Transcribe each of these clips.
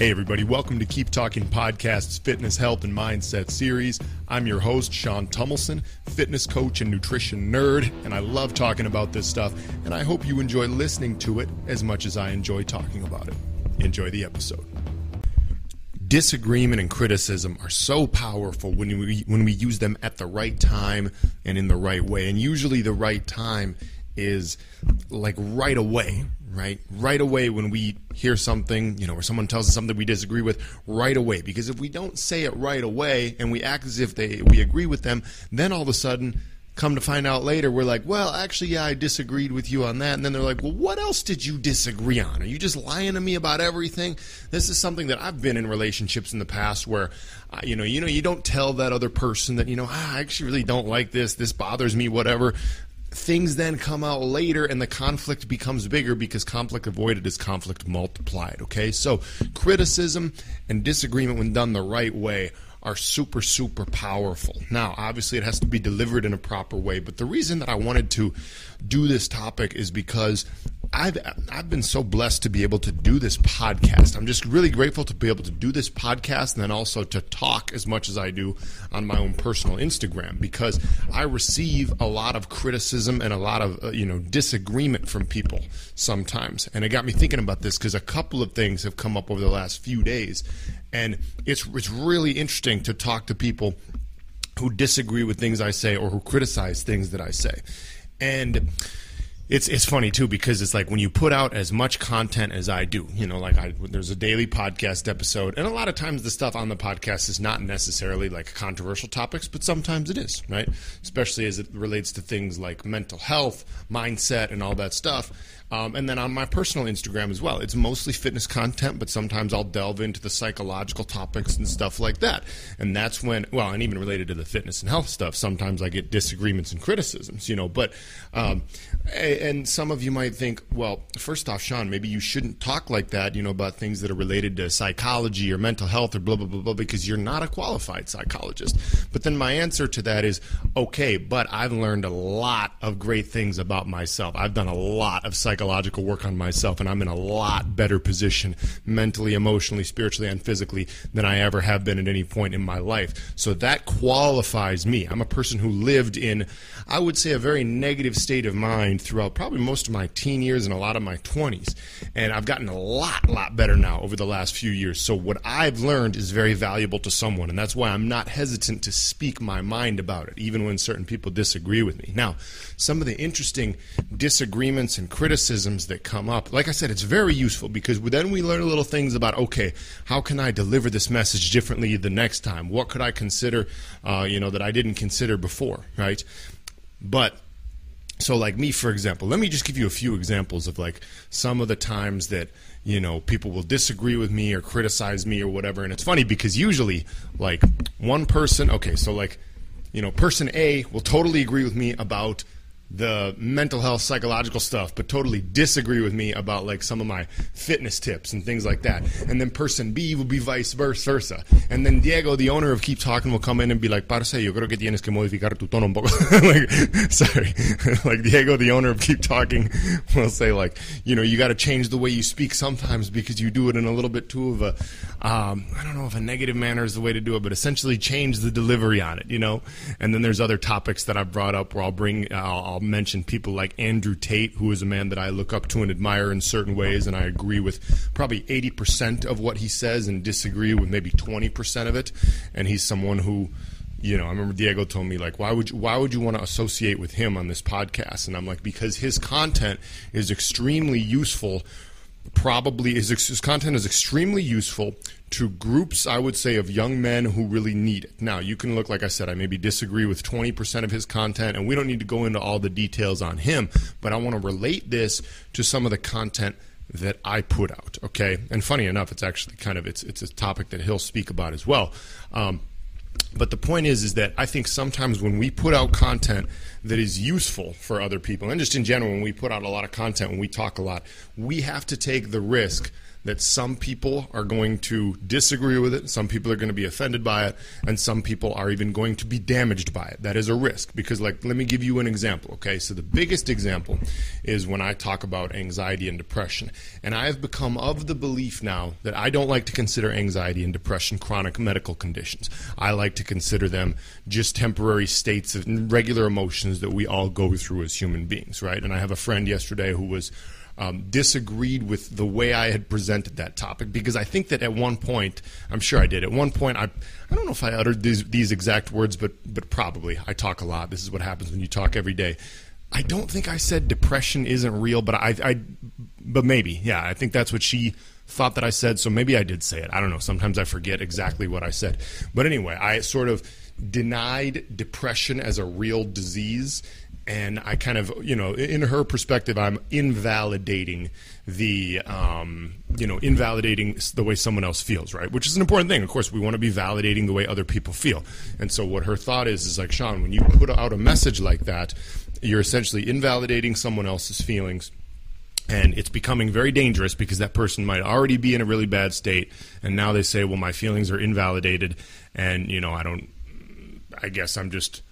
Hey, everybody, welcome to Keep Talking Podcast's Fitness, Health, and Mindset series. I'm your host, Sean Tumilson, fitness coach and nutrition nerd, and I love talking about this stuff, and I hope you enjoy listening to it as much as I enjoy talking about it. Enjoy the episode. Disagreement and criticism are so powerful when we when we use them at the right time and in the right way. And usually the right time is like right away, right? Right away when we hear something, you know, or someone tells us something we disagree with, right away. Because if we don't say it right away and we act as if they we agree with them, then all of a sudden come to find out later we're like well actually yeah i disagreed with you on that. And then they're like well what else did you disagree on? Are you just lying to me about everything? This is something that i've been in relationships in the past where uh, you know you know you don't tell that other person that you know ah, i actually really don't like this. This bothers me whatever things then come out later and the conflict becomes bigger because conflict avoided is conflict multiplied. Okay, so criticism and disagreement, when done the right way, are super, super powerful. Now, obviously, it has to be delivered in a proper way, but the reason that I wanted to do this topic is because I've I've been so blessed to be able to do this podcast. I'm just really grateful to be able to do this podcast and then also to talk as much as I do on my own personal Instagram because I receive a lot of criticism and a lot of uh, you know disagreement from people sometimes. And it got me thinking about this because a couple of things have come up over the last few days, and it's it's really interesting to talk to people who disagree with things I say or who criticize things that I say, and it's it's funny too because it's like when you put out as much content as I do, you know, like I there's a daily podcast episode, and a lot of times the stuff on the podcast is not necessarily like controversial topics, but sometimes it is, right? Especially as it relates to things like mental health, mindset, and all that stuff. Um, and then on my personal Instagram as well, it's mostly fitness content, but sometimes I'll delve into the psychological topics and stuff like that. And that's when, well, and even related to the fitness and health stuff, sometimes I get disagreements and criticisms, you know. But, um, and some of you might think, well, first off, Sean, maybe you shouldn't talk like that, you know, about things that are related to psychology or mental health or blah, blah, blah, blah, because you're not a qualified psychologist. But then my answer to that is, okay, but I've learned a lot of great things about myself. I've done a lot of psychology psychological work on myself, and I'm in a lot better position mentally, emotionally, spiritually, and physically than I ever have been at any point in my life. So that qualifies me. I'm a person who lived in, I would say, a very negative state of mind throughout probably most of my teen years and a lot of my 20s. And I've gotten a lot, lot better now over the last few years. So what I've learned is very valuable to someone, and that's why I'm not hesitant to speak my mind about it, even when certain people disagree with me. Now, some of the interesting disagreements and criticisms criticisms that come up, like I said, it's very useful because then we learn little things about okay, how can I deliver this message differently the next time? What could I consider, uh, you know, that I didn't consider before, right? But so like me for example let me just give you a few examples of like some of the times that you know people will disagree with me or criticize me or whatever and it's funny because usually like one person okay so like you know person a will totally agree with me about the mental health psychological stuff but totally disagree with me about like some of my fitness tips and things like that. And then person b will be vice versa. And then diego the owner of keep talking will come in and be like parce yo creo que tienes que modificar tu tono un poco. Like sorry. Like diego the owner of keep talking will say like you know you got to change the way you speak sometimes because you do it in a little bit too of a um, i don't know if a negative manner is the way to do it but essentially change the delivery on it you know? And then there's other topics that i've brought up where i'll bring uh, i'll I'll mention people like Andrew Tate, who is a man that I look up to and admire in certain ways, and I agree with probably 80% of what he says and disagree with maybe 20% of it. And he's someone who you know, I remember Diego told me like, why would you, why would you want to associate with him on this podcast? And I'm like, because his content is extremely useful. Probably his, his content is extremely useful to groups, I would say, of young men who really need it. Now, you can look, like I said, I maybe disagree with 20% of his content, and we don't need to go into all the details on him, but I want to relate this to some of the content that I put out. Okay, and funny enough, it's actually kind of it's it's a topic that he'll speak about as well. Um, but the point is, is that I think sometimes when we put out content that is useful for other people, and just in general, when we put out a lot of content, when we talk a lot, we have to take the risk that some people are going to disagree with it, some people are going to be offended by it, and some people are even going to be damaged by it. That is a risk because, like, let me give you an example, okay? So, the biggest example is when I talk about anxiety and depression. And I have become of the belief now that I don't like to consider anxiety and depression chronic medical conditions. I like to consider them just temporary states of regular emotions that we all go through as human beings, right? And I have a friend yesterday who was um, disagreed with the way I had presented that topic because I think that at one point, I'm sure I did. At one point, I I don't know if I uttered these these exact words, but but probably. I talk a lot. This is what happens when you talk every day. I don't think I said depression isn't real, but I, I but maybe, yeah. I think that's what she thought that I said. So maybe I did say it. I don't know. Sometimes I forget exactly what I said. But anyway, I sort of denied depression as a real disease and I kind of, you know, in her perspective, I'm invalidating the, um, you know, invalidating the way someone else feels, right? Which is an important thing. Of course, we want to be validating the way other people feel. And so, what her thought is is like, Sean, when you put out a message like that, you're essentially invalidating someone else's feelings. And it's becoming very dangerous because that person might already be in a really bad state. And now they say, well, my feelings are invalidated. And, you know, I don't, I guess I'm just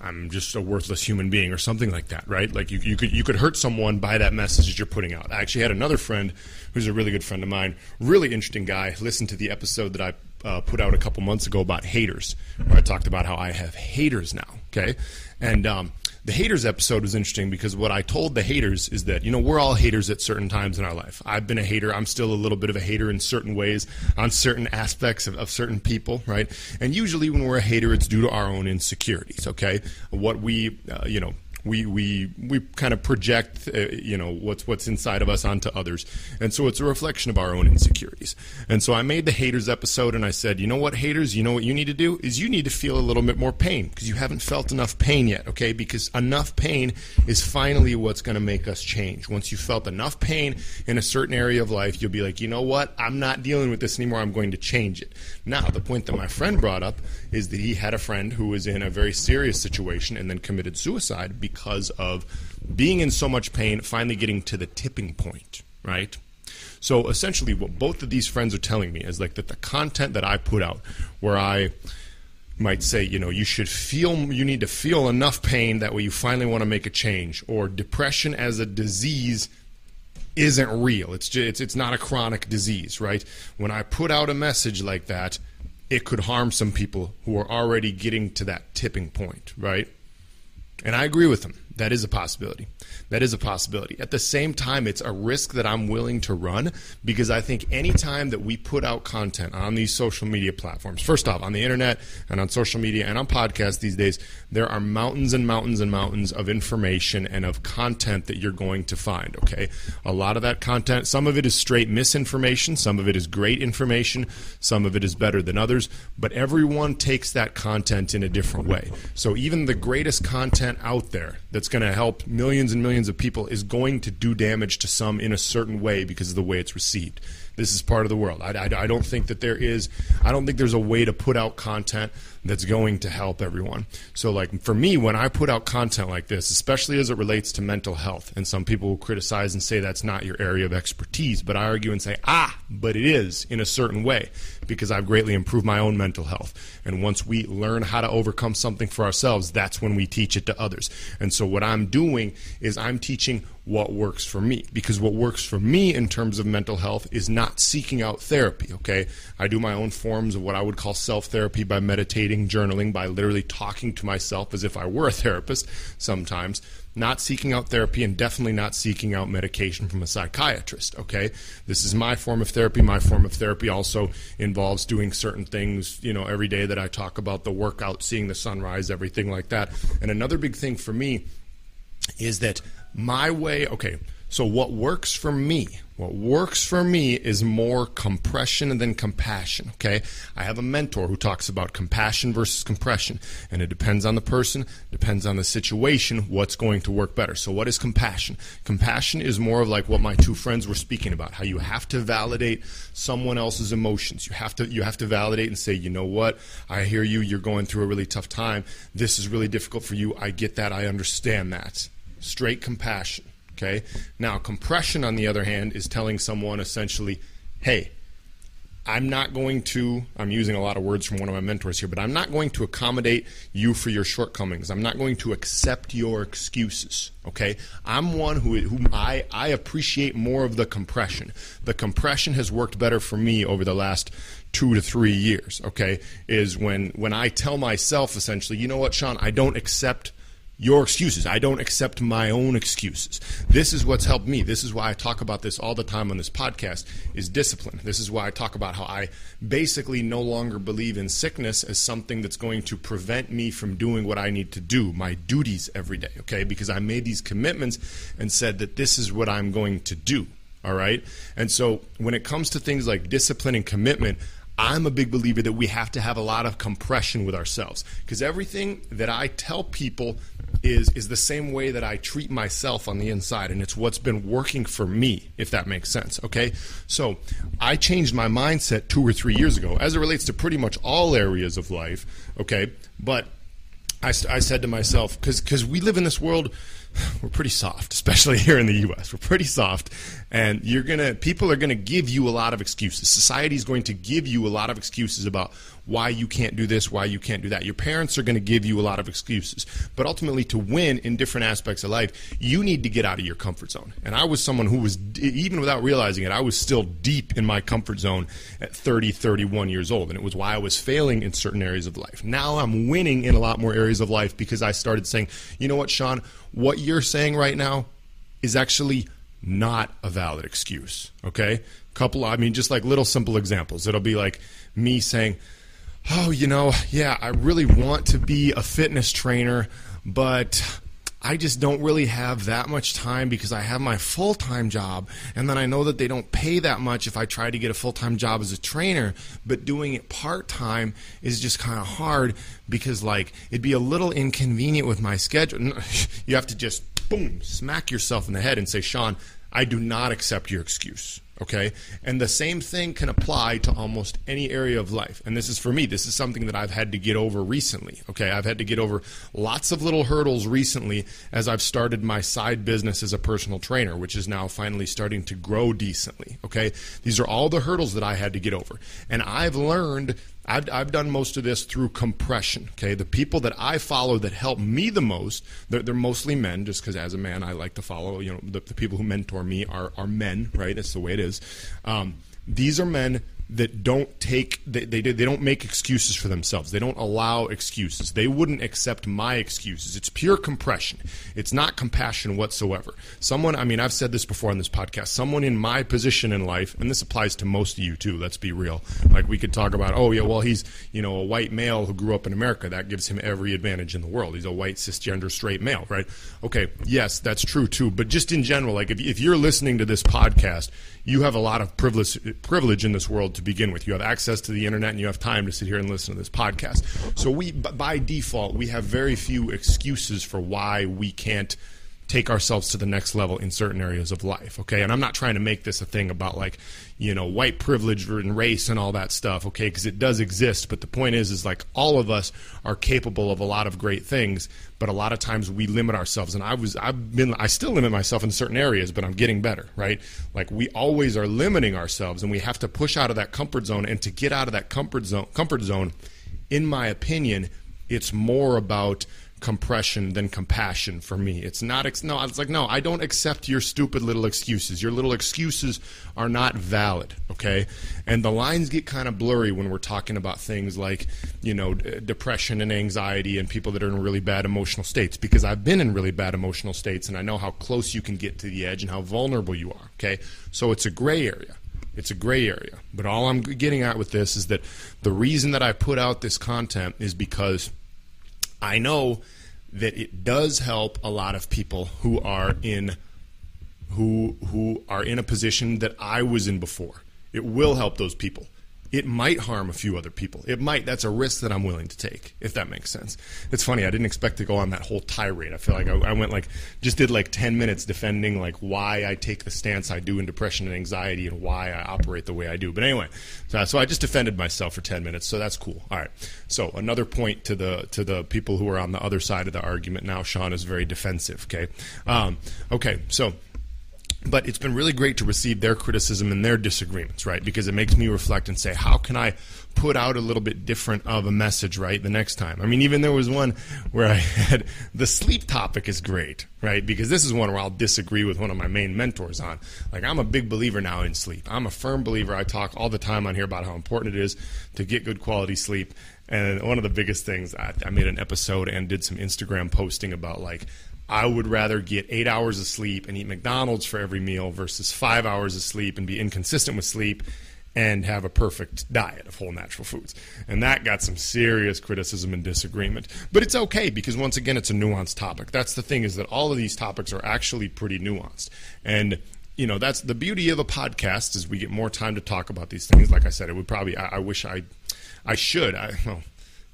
I'm just a worthless human being or something like that, right? Like you, you could you could hurt someone by that message that you're putting out. I actually had another friend who's a really good friend of mine, really interesting guy. Listened to the episode that I uh, put out a couple months ago about haters, where I talked about how I have haters now. Okay, and um, the haters episode was interesting because what I told the haters is that, you know, we're all haters at certain times in our life. I've been a hater. I'm still a little bit of a hater in certain ways on certain aspects of, of certain people, right? And usually when we're a hater, it's due to our own insecurities, okay? What we, uh, you know, we we we kind of project uh, you know what's what's inside of us onto others. And so it's a reflection of our own insecurities. And so i made the haters episode and i said you know what haters? You know what you need to do is you need to feel a little bit more pain because you haven't felt enough pain yet okay? Because enough pain is finally what's going to make us change. Once you felt enough pain in a certain area of life you'll be like you know what? I'm not dealing with this anymore. I'm going to change it. Now the point that my friend brought up is that he had a friend who was in a very serious situation and then committed suicide because of being in so much pain, finally getting to the tipping point, right? So essentially, what both of these friends are telling me is like that the content that I put out, where I might say, you know, you should feel, you need to feel enough pain that way you finally want to make a change, or depression as a disease isn't real. It's just, it's it's not a chronic disease, right? When I put out a message like that, it could harm some people who are already getting to that tipping point, right? And I agree with them. That is a possibility. That is a possibility. At the same time, it's a risk that I'm willing to run because I think anytime that we put out content on these social media platforms, first off, on the internet and on social media and on podcasts these days, there are mountains and mountains and mountains of information and of content that you're going to find, okay? A lot of that content, some of it is straight misinformation, some of it is great information, some of it is better than others, but everyone takes that content in a different way. So even the greatest content out there that's going to help millions and millions of people is going to do damage to some in a certain way because of the way it's received. This is part of the world. I, I, I don't think that there is. I don't think there's a way to put out content that's going to help everyone. So, like for me, when I put out content like this, especially as it relates to mental health, and some people will criticize and say that's not your area of expertise, but I argue and say, ah, but it is in a certain way because I've greatly improved my own mental health. And once we learn how to overcome something for ourselves, that's when we teach it to others. And so, what I'm doing is I'm teaching what works for me because what works for me in terms of mental health is not seeking out therapy okay i do my own forms of what i would call self therapy by meditating journaling by literally talking to myself as if i were a therapist sometimes not seeking out therapy and definitely not seeking out medication from a psychiatrist okay? This is my form of therapy. My form of therapy also involves doing certain things you know every day that i talk about the workout seeing the sunrise everything like that. And another big thing for me is that my way, okay, so what works for me, what works for me is more compression than compassion, okay? I have a mentor who talks about compassion versus compression, and it depends on the person, depends on the situation, what's going to work better. So what is compassion? Compassion is more of like what my two friends were speaking about, how you have to validate someone else's emotions. You have to you have to validate and say, "You know what? I hear you. You're going through a really tough time. This is really difficult for you. I get that. I understand that." straight compassion. Okay. Now, compression, on the other hand, is telling someone essentially, hey, I'm not going to, I'm using a lot of words from one of my mentors here, but I'm not going to accommodate you for your shortcomings. I'm not going to accept your excuses. Okay? I'm one who, who I, I appreciate more of the compression. The compression has worked better for me over the last two to three years. Okay? Is when, when I tell myself essentially, you know what, Sean, I don't accept your excuses. I don't accept my own excuses. This is what's helped me. This is why I talk about this all the time on this podcast is discipline. This is why I talk about how I basically no longer believe in sickness as something that's going to prevent me from doing what I need to do, my duties every day, okay? Because I made these commitments and said that this is what I'm going to do. All right? And so when it comes to things like discipline and commitment, I'm a big believer that we have to have a lot of compression with ourselves because everything that I tell people is is the same way that I treat myself on the inside and it's what's been working for me if that makes sense okay so I changed my mindset 2 or 3 years ago as it relates to pretty much all areas of life okay but I, I said to myself cuz cuz we live in this world we're pretty soft, especially here in the U.S. We're pretty soft, and you're gonna people are gonna give you a lot of excuses. Society is going to give you a lot of excuses about why you can't do this, why you can't do that. Your parents are going to give you a lot of excuses, but ultimately, to win in different aspects of life, you need to get out of your comfort zone. And I was someone who was even without realizing it, I was still deep in my comfort zone at 30, 31 years old, and it was why I was failing in certain areas of life. Now I'm winning in a lot more areas of life because I started saying, you know what, Sean what you're saying right now is actually not a valid excuse. Okay? Couple, I mean, just like little simple examples. It'll be like me saying, Oh, you know, yeah, I really want to be a fitness trainer, but I just don't really have that much time because I have my full time job. And then I know that they don't pay that much if I try to get a full time job as a trainer. But doing it part time is just kind of hard because, like, it'd be a little inconvenient with my schedule. You have to just, boom, smack yourself in the head and say, Sean, I do not accept your excuse. Okay? And the same thing can apply to almost any area of life. And this is for me, this is something that I've had to get over recently. Okay? I've had to get over lots of little hurdles recently as I've started my side business as a personal trainer, which is now finally starting to grow decently. Okay? These are all the hurdles that I had to get over. And I've learned I've, I've done most of this through compression. Okay, the people that I follow that help me the most, they're, they're mostly men. Just because as a man, I like to follow. You know, the, the, people who mentor me are are men, right? That's the way it is. Um, these are men that don't take they, they they don't make excuses for themselves. They don't allow excuses. They wouldn't accept my excuses. It's pure compression. It's not compassion whatsoever. Someone, I mean, I've said this before on this podcast. Someone in my position in life, and this applies to most of you too. Let's be real. Like we could talk about, oh yeah, well he's you know a white male who grew up in America. That gives him every advantage in the world. He's a white cisgender straight male, right? Okay, yes, that's true too. But just in general, like if, if you're listening to this podcast, you have a lot of privilege privilege in this world to begin with. You have access to the internet and you have time to sit here and listen to this podcast. So we by default we have very few excuses for why we can't take ourselves to the next level in certain areas of life. Okay, and I'm not trying to make this a thing about like you know white privilege and race and all that stuff. Okay, because it does exist, but the point is, is like all of us are capable of a lot of great things, but a lot of times we limit ourselves. And I was, I've been, I still limit myself in certain areas, but I'm getting better. Right? Like we always are limiting ourselves, and we have to push out of that comfort zone. And to get out of that comfort zone, comfort zone, in my opinion, it's more about compression than compassion for me. It's not ex- no, it's like no, I don't accept your stupid little excuses. Your little excuses are not valid, okay? And the lines get kind of blurry when we're talking about things like, you know, d- depression and anxiety and people that are in really bad emotional states because I've been in really bad emotional states and I know how close you can get to the edge and how vulnerable you are, okay? So it's a gray area. It's a gray area. But all I'm getting at with this is that the reason that I put out this content is because I know that it does help a lot of people who are in who who are in a position that I was in before. It will help those people it might harm a few other people. It might. That's a risk that I'm willing to take, if that makes sense. It's funny. I didn't expect to go on that whole tirade. I feel like I, I, went like just did like ten minutes defending like why I take the stance I do in depression and anxiety and why I operate the way I do. But anyway, so, so I just defended myself for ten minutes. So that's cool. All right. So another point to the to the people who are on the other side of the argument now. Sean is very defensive. Okay. Um, okay. So but it's been really great to receive their criticism and their disagreements, right? Because it makes me reflect and say, how can I put out a little bit different of a message, right, the next time? I mean, even there was one where I had the sleep topic is great, right? Because this is one where I'll disagree with one of my main mentors on. Like, I'm a big believer now in sleep. I'm a firm believer. I talk all the time on here about how important it is to get good quality sleep. And one of the biggest things, I, I made an episode and did some Instagram posting about like I would rather get eight hours of sleep and eat McDonald's for every meal versus five hours of sleep and be inconsistent with sleep and have a perfect diet of whole natural foods. And that got some serious criticism and disagreement. But it's okay because once again it's a nuanced topic. That's the thing is that all of these topics are actually pretty nuanced. And you know, that's the beauty of a podcast is we get more time to talk about these things. Like I said, it would probably I, I wish I I should. I well,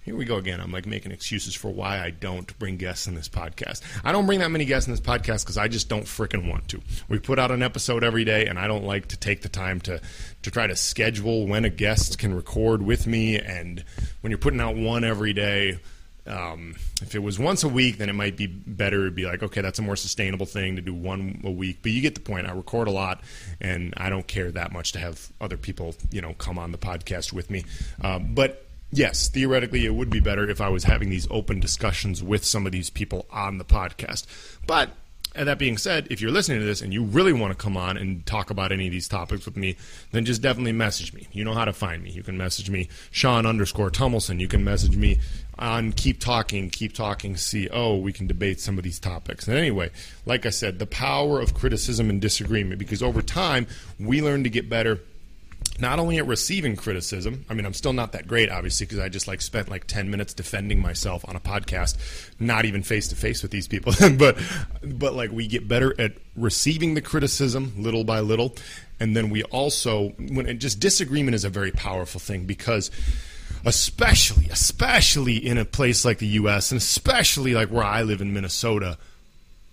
here we go again. I'm like making excuses for why I don't bring guests in this podcast. I don't bring that many guests in this podcast because I just don't freaking want to. We put out an episode every day, and I don't like to take the time to to try to schedule when a guest can record with me. And when you're putting out one every day, um, if it was once a week, then it might be better. It'd be like, okay, that's a more sustainable thing to do one a week. But you get the point. I record a lot, and I don't care that much to have other people, you know, come on the podcast with me. Uh, but yes, theoretically, it would be better if I was having these open discussions with some of these people on the podcast. But and that being said, if you're listening to this and you really want to come on and talk about any of these topics with me, then just definitely message me. You know how to find me. You can message me, Sean underscore Tumilson. You can message me on Keep Talking, Keep Talking CO. We can debate some of these topics. And anyway, like I said, the power of criticism and disagreement, because over time, we learn to get better not only at receiving criticism i mean i'm still not that great obviously because i just like spent like 10 minutes defending myself on a podcast not even face to face with these people. But but like we get better at receiving the criticism little by little. And then we also when just disagreement is a very powerful thing because especially especially in a place like the US and especially like where I live in Minnesota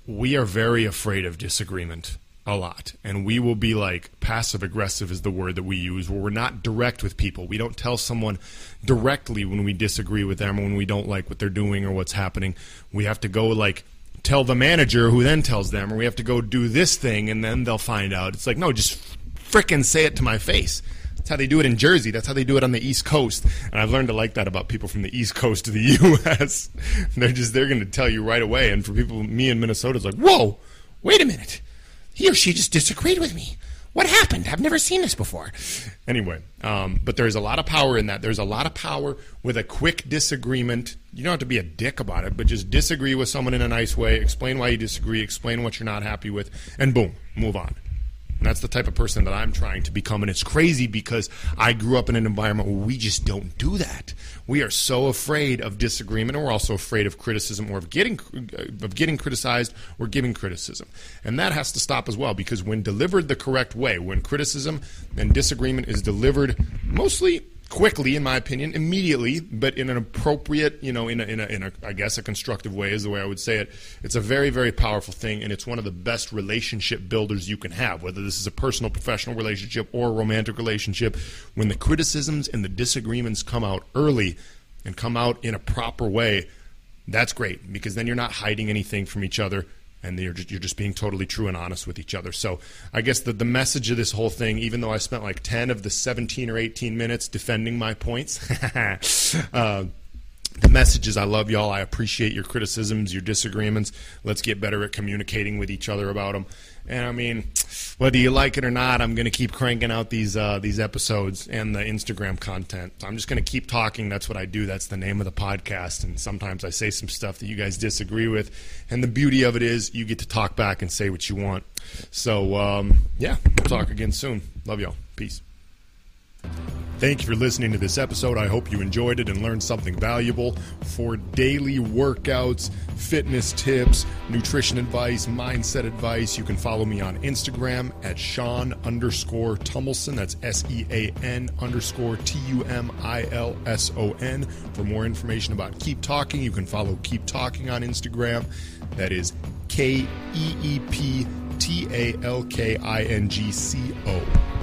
we are very afraid of disagreement a lot and we will be like passive aggressive is the word that we use where we're not direct with people we don't tell someone directly when we disagree with them or when we don't like what they're doing or what's happening we have to go like tell the manager who then tells them or we have to go do this thing and then they'll find out it's like no just fricking say it to my face that's how they do it in Jersey. That's how they do it on the East Coast. And I've learned to like that about people from the East Coast of the U.S. they're just they're going to tell you right away. And for people, me in Minnesota, it's like, whoa, wait a minute he or she just disagreed with me. What happened? I've never seen this before. Anyway, um, but there's a lot of power in that. There's a lot of power with a quick disagreement. You don't have to be a dick about it, but just disagree with someone in a nice way. Explain why you disagree. Explain what you're not happy with, and boom, move on. And that's the type of person that I'm trying to become. And it's crazy because I grew up in an environment where we just don't do that. We are so afraid of disagreement, and we're also afraid of criticism or of getting uh, of getting criticized or giving criticism. And that has to stop as well because when delivered the correct way, when criticism and disagreement is delivered mostly quickly, in my opinion, immediately, but in an appropriate, you know, in a, in a, in a, I guess, a constructive way is the way I would say it. It's a very, very powerful thing, and it's one of the best relationship builders you can have, whether this is a personal, professional relationship or a romantic relationship. When the criticisms and the disagreements come out early and come out in a proper way, that's great because then you're not hiding anything from each other and you're just, you're just being totally true and honest with each other. So I guess the, the message of this whole thing, even though I spent like 10 of the 17 or 18 minutes defending my points, uh, the message is I love y'all. I appreciate your criticisms, your disagreements. Let's get better at communicating with each other about them. And I mean, whether you like it or not, I'm going to keep cranking out these uh, these episodes and the Instagram content. So I'm just going to keep talking. That's what I do. That's the name of the podcast. And sometimes I say some stuff that you guys disagree with. And the beauty of it is you get to talk back and say what you want. So um, yeah, we'll talk again soon. Love y'all. Peace. Thank you for listening to this episode. I hope you enjoyed it and learned something valuable. For daily workouts, fitness tips, nutrition advice, mindset advice, you can follow me on Instagram at Sean underscore Tumilson. That's S E A N underscore T U M I L S O N. For more information about Keep Talking, you can follow Keep Talking on Instagram. That is K E E P T A L K I N G C O.